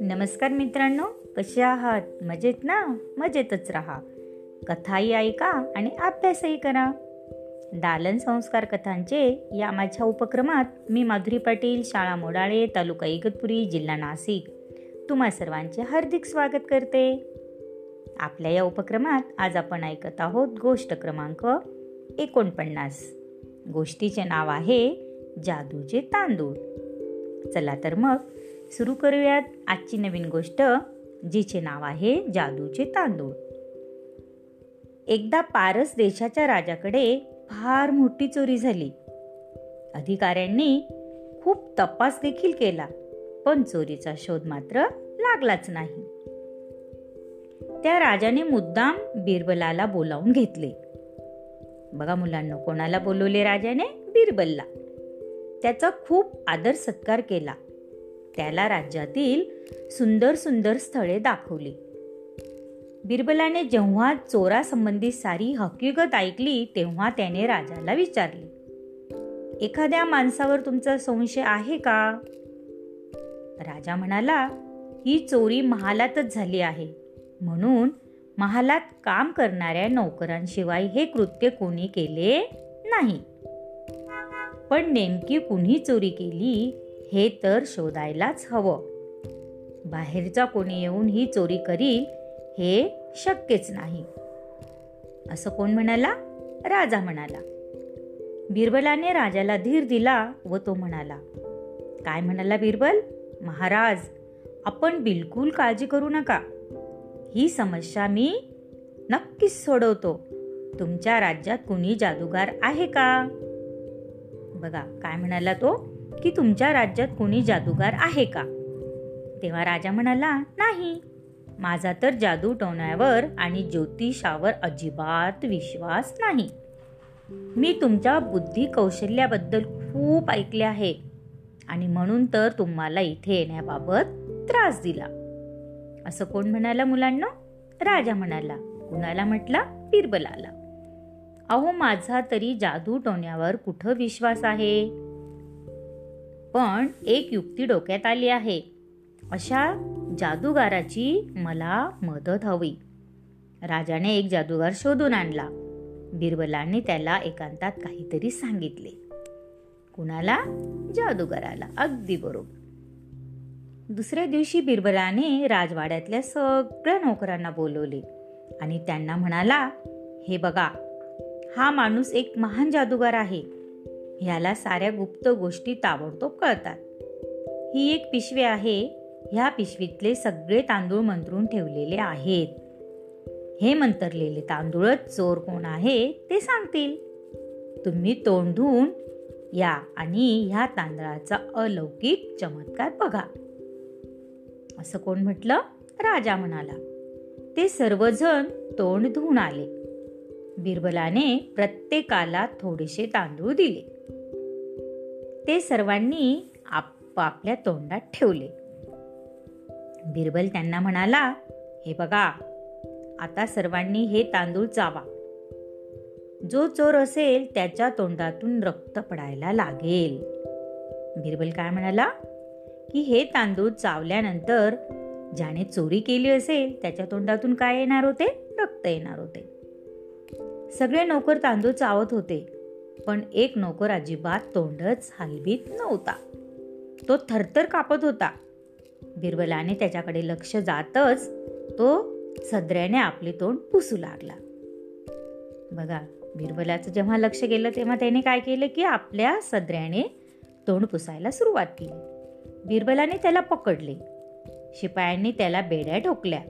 नमस्कार मित्रांनो कसे आहात? मजेत ना? मजेतच राहा. कथाही ऐका आणि अभ्यासही करा. दालन संस्कार कथांचे या माझ्या उपक्रमात मी माधुरी पाटील शाळा मोडाळे तालुका इगतपुरी जिल्हा नाशिक. तुम्हा सर्वांचे हार्दिक स्वागत करते. आपल्या या उपक्रमात आज आपण ऐकत आहोत गोष्ट क्रमांक एकोणपन्नास. गोष्टीचे नाव आहे जादूचे तांदूळ. चला तर मग सुरू करूयात आजची नवीन गोष्ट जिचे नाव आहे जादूचे तांदूळ. एकदा पारस देशाच्या राजाकडे फार मोठी चोरी झाली. अधिकाऱ्यांनी खूप तपास देखील केला पण चोरीचा शोध मात्र लागलाच नाही. त्या राजाने मुद्दाम बिरबलाला बोलावून घेतले. बघा मुलांना कोणाला बोलवले राजाने? बिरबलला. त्याचा खूप आदर सत्कार केला. त्याला राज्यातील सुंदर सुंदर स्थळे दाखवली. बिरबलाने जेव्हा चोरासंबंधी सारी हकीकत ऐकली तेव्हा त्याने राजाला विचारले एखाद्या माणसावर तुमचा संशय आहे का? राजा म्हणाला ही चोरी महालातच झाली आहे. म्हणून महालात काम करणाऱ्या नोकरांशिवाय हे कृत्य कोणी केले नाही. पण नेमकी कुणी चोरी केली हे तर शोधायलाच हवं. बाहेरचा कोणी येऊन ही चोरी करील हे शक्यच नाही. असं कोण म्हणाला? राजा म्हणाला. बिरबलाने राजाला धीर दिला व तो म्हणाला काय म्हणाला बिरबल? महाराज आपण बिलकुल काळजी करू नका. ही समस्या मी नक्कीच सोडवतो. तुमच्या राज्यात कुणी जादूगार आहे का? बघा काय म्हणाला तो? की तुमच्या राज्यात कुणी जादूगार आहे का? तेव्हा राजा म्हणाला नाही. माझा तर जादू टोण्यावर आणि ज्योतिषावर अजिबात विश्वास नाही. मी तुमच्या बुद्धी कौशल्याबद्दल खूप ऐकले आहे आणि म्हणून तर तुम्हाला इथे येण्याबाबत त्रास दिला. असं कोण म्हणाला मुलांना? राजा म्हणाला. कुणाला म्हटला? बिरबलाला. अहो माझा तरी जादू टोण्यावर कुठं विश्वास आहे? पण एक युक्ती डोक्यात आली आहे. अशा जादूगाराची मला मदत हवी. राजाने एक जादूगार शोधून आणला. बिरबलाने त्याला एकांतात काहीतरी सांगितले. कुणाला? जादूगाराला. अगदी बरोबर. दुसऱ्या दिवशी बिरबलाने राजवाड्यातल्या सगळ्या नोकरांना बोलवले. आणि त्यांना म्हणाला हे बघा हा माणूस एक महान जादूगार आहे. ह्याला साऱ्या गुप्त गोष्टी ताबडतोब कळतात. ही एक पिशवी आहे ह्या पिशवीतले सगळे तांदूळ मंत्रून ठेवलेले आहेत. हे मंतरलेले तांदूळच चोर कोण आहे ते सांगतील. तुम्ही तोंड धुवून या आणि ह्या तांदळाचा अलौकिक चमत्कार बघा. असं कोण म्हटलं? राजा म्हणाला. ते सर्वजण तोंड धुवून आले. बिरबलाने प्रत्येकाला थोडेसे तांदूळ दिले. ते सर्वांनी आपापल्या तोंडात ठेवले. बिरबल त्यांना म्हणाला हे बघा आता सर्वांनी हे तांदूळ चावा. जो चोर असेल त्याच्या तोंडातून रक्त पडायला लागेल. बिरबल काय म्हणाला? की हे तांदूळ चावल्यानंतर ज्याने चोरी केली असेल त्याच्या तोंडातून काय येणार होते? रक्त येणार होते. सगळे नोकर तांदूळ चावत होते पण एक नोकर अजिबात तोंडच हलवीत नव्हता. तो थरथर कापत होता. बिरबलाने त्याच्याकडे लक्ष जातच तो सदऱ्याने आपले तोंड पुसू लागला. बघा बिरबलाचं जेव्हा लक्ष गेलं तेव्हा त्याने काय केलं की आपल्या सदऱ्याने तोंड पुसायला सुरुवात केली. बिरबलाने त्याला पकडले. शिपायांनी त्याला बेड्या ठोकल्या.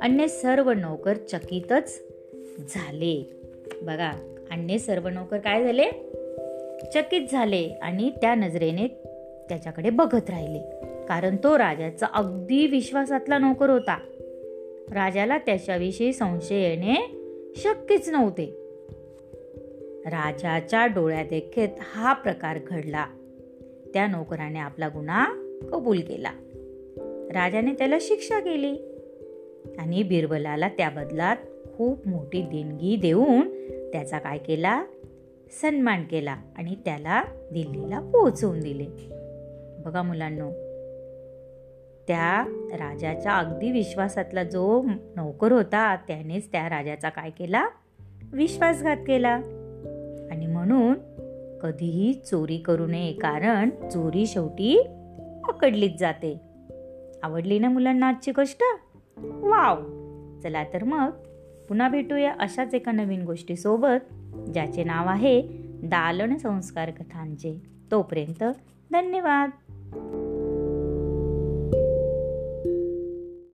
अन्य सर्व नोकर चकितच झाले. बघा अन्य सर्व नोकर काय झाले? चकित झाले आणि त्या नजरेने त्याच्याकडे बघत राहिले. कारण तो राजाचा अगदी विश्वासातला नोकर होता. राजाला त्याच्याविषयी संशय येणे शक्यच नव्हते. राजाच्या डोळ्यात हा प्रकार घडला. त्या नोकराने आपला गुन्हा कबूल केला. राजाने त्याला शिक्षा केली. आणि बिरबलाला त्या बदलात खूप मोठी देणगी देऊन त्याचा काय केला? सन्मान केला आणि त्याला दिल्लीला पोहोचवून दिले. बघा मुलांनो त्या राजाच्या अगदी विश्वासातला जो नोकर होता त्यानेच त्या राजाचा काय केला? विश्वासघात केला. आणि म्हणून कधीही चोरी करू नये कारण चोरी शेवटी पकडलीच जाते. आवडली ना मुलांना आजची गोष्ट? वाव! चला तर मग पुन्हा भेटूया अशाच एका नवीन गोष्टीसोबत ज्याचे नाव आहे दालन संस्कार कथांचे. तोपर्यंत धन्यवाद!